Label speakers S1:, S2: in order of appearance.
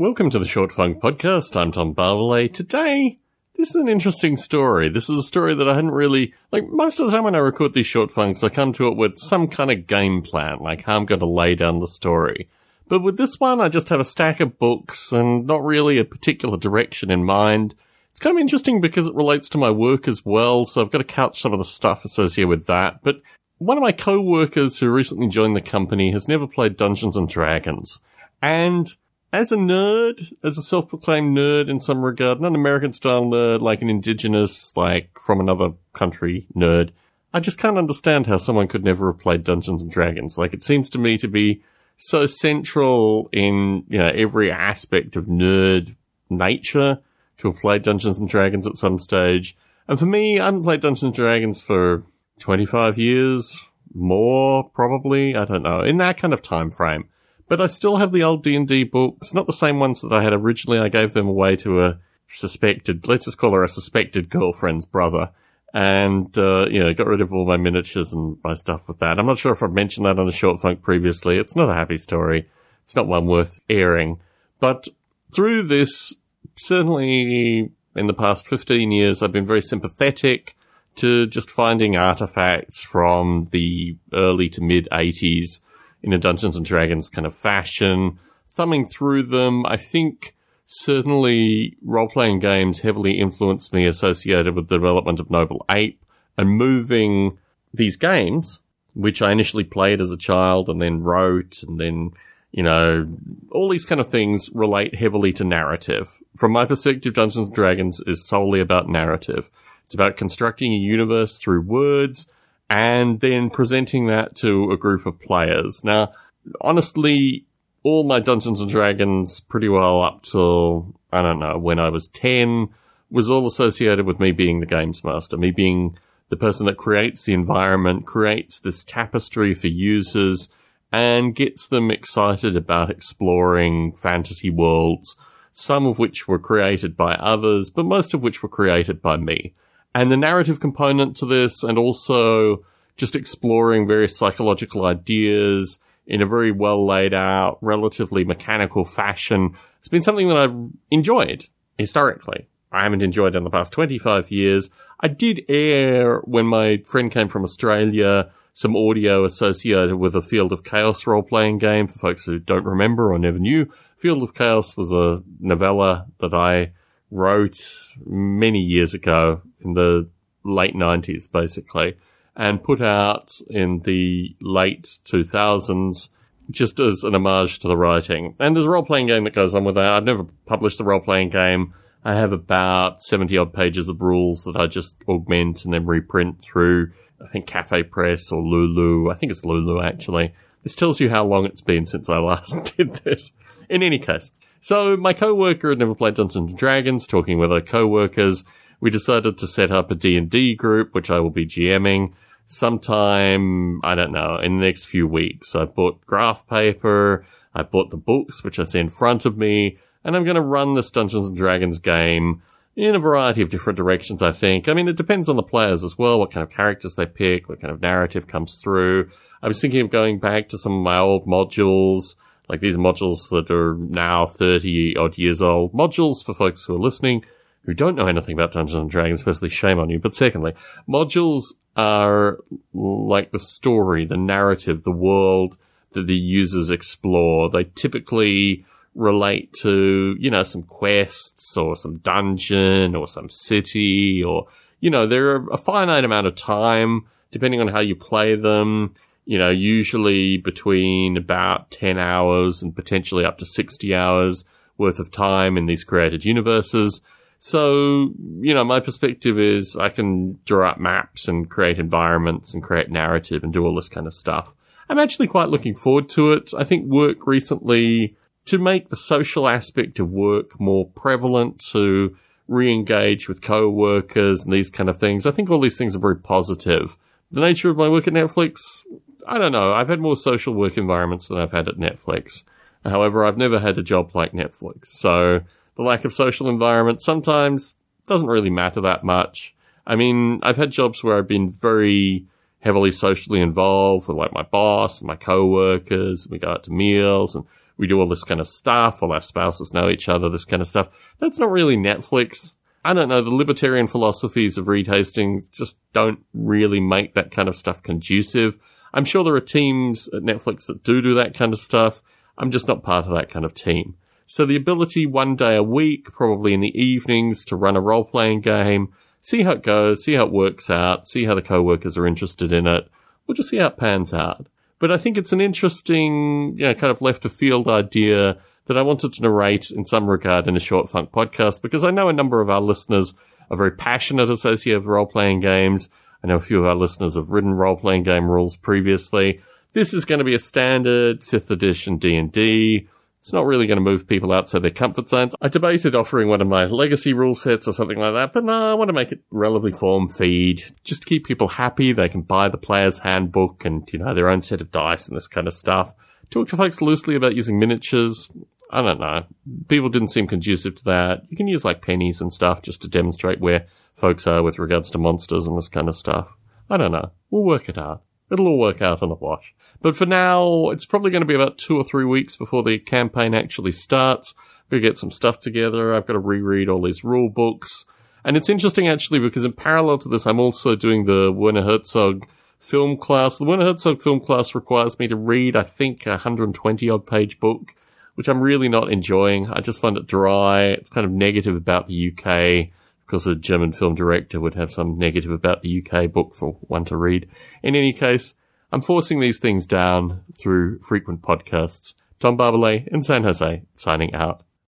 S1: Welcome to the Short Funk Podcast. I'm Tom Barbalet. Today, this is an interesting story. This is a story that I hadn't really, like, most of the time when I record these short funks, I come to it with some kind of game plan, like how I'm going to lay down the story. But with this one, I just have a stack of books and not really a particular direction in mind. It's kind of interesting because it relates to my work as well, so I've got to couch some of the stuff associated with that. But one of my co-workers who recently joined the company has never played Dungeons and Dragons. And as a nerd, as a self-proclaimed nerd in some regard, not an American style nerd, like an indigenous, like from another country nerd, I just can't understand how someone could never have played Dungeons and Dragons. Like it seems to me to be so central in, you know, every aspect of nerd nature to have played Dungeons and Dragons at some stage. And for me, I haven't played Dungeons and Dragons for 25 years, more probably, I don't know, in that kind of time frame. But I still have the old D&D books, not the same ones that I had originally. I gave them away to a suspected, let's just call her a suspected girlfriend's brother. And, uh, you know, got rid of all my miniatures and my stuff with that. I'm not sure if I've mentioned that on a short funk previously. It's not a happy story. It's not one worth airing. But through this, certainly in the past 15 years, I've been very sympathetic to just finding artifacts from the early to mid 80s in a Dungeons and Dragons kind of fashion, thumbing through them. I think certainly role playing games heavily influenced me associated with the development of Noble Ape and moving these games, which I initially played as a child and then wrote and then, you know, all these kind of things relate heavily to narrative. From my perspective, Dungeons and Dragons is solely about narrative. It's about constructing a universe through words and then presenting that to a group of players. Now, honestly, all my Dungeons and Dragons pretty well up till, I don't know, when I was 10 was all associated with me being the games master, me being the person that creates the environment, creates this tapestry for users and gets them excited about exploring fantasy worlds, some of which were created by others, but most of which were created by me and the narrative component to this, and also just exploring various psychological ideas in a very well laid out, relatively mechanical fashion. It's been something that I've enjoyed historically. I haven't enjoyed in the past 25 years. I did air when my friend came from Australia some audio associated with a Field of Chaos role playing game for folks who don't remember or never knew. Field of Chaos was a novella that I wrote many years ago in the late 90s, basically, and put out in the late 2000s just as an homage to the writing. And there's a role playing game that goes on with that. I've never published the role playing game. I have about 70 odd pages of rules that I just augment and then reprint through, I think Cafe Press or Lulu. I think it's Lulu actually. This tells you how long it's been since I last did this. In any case, so my coworker had never played Dungeons and Dragons, talking with other coworkers. We decided to set up a D&D group, which I will be GMing sometime, I don't know, in the next few weeks. I bought graph paper. I bought the books, which I see in front of me, and I'm going to run this Dungeons and Dragons game in a variety of different directions, I think. I mean, it depends on the players as well, what kind of characters they pick, what kind of narrative comes through. I was thinking of going back to some of my old modules, like these modules that are now 30 odd years old. Modules for folks who are listening who don't know anything about Dungeons and Dragons, firstly, shame on you. But secondly, modules are like the story, the narrative, the world that the users explore. They typically relate to, you know, some quests or some dungeon or some city or, you know, there are a finite amount of time depending on how you play them you know, usually between about 10 hours and potentially up to 60 hours worth of time in these created universes. So, you know, my perspective is I can draw up maps and create environments and create narrative and do all this kind of stuff. I'm actually quite looking forward to it. I think work recently to make the social aspect of work more prevalent to re-engage with co-workers and these kind of things. I think all these things are very positive. The nature of my work at Netflix, I don't know. I've had more social work environments than I've had at Netflix. However, I've never had a job like Netflix. So the lack of social environment sometimes doesn't really matter that much. I mean, I've had jobs where I've been very heavily socially involved with like my boss and my coworkers. And we go out to meals and we do all this kind of stuff, all our spouses know each other, this kind of stuff. That's not really Netflix. I don't know, the libertarian philosophies of Reed Hastings just don't really make that kind of stuff conducive. I'm sure there are teams at Netflix that do do that kind of stuff. I'm just not part of that kind of team. So the ability one day a week, probably in the evenings, to run a role playing game, see how it goes, see how it works out, see how the co-workers are interested in it. We'll just see how it pans out. But I think it's an interesting, you know, kind of left of field idea that I wanted to narrate in some regard in a short funk podcast because I know a number of our listeners are very passionate associated with role playing games. I know a few of our listeners have written role playing game rules previously. This is going to be a standard fifth edition D&D. It's not really going to move people outside their comfort zones. I debated offering one of my legacy rule sets or something like that, but no, I want to make it relatively form feed. Just to keep people happy. They can buy the player's handbook and, you know, their own set of dice and this kind of stuff. Talk to folks loosely about using miniatures. I don't know. People didn't seem conducive to that. You can use like pennies and stuff just to demonstrate where folks are with regards to monsters and this kind of stuff. I don't know. We'll work it out. It'll all work out in the wash. But for now, it's probably going to be about two or three weeks before the campaign actually starts. I've got to get some stuff together. I've got to reread all these rule books. And it's interesting actually because in parallel to this, I'm also doing the Werner Herzog film class. The Werner Herzog film class requires me to read, I think, a 120 odd page book which I'm really not enjoying. I just find it dry. It's kind of negative about the UK because a German film director would have some negative about the UK book for one to read. In any case, I'm forcing these things down through frequent podcasts. Tom Barbalet in San Jose, signing out.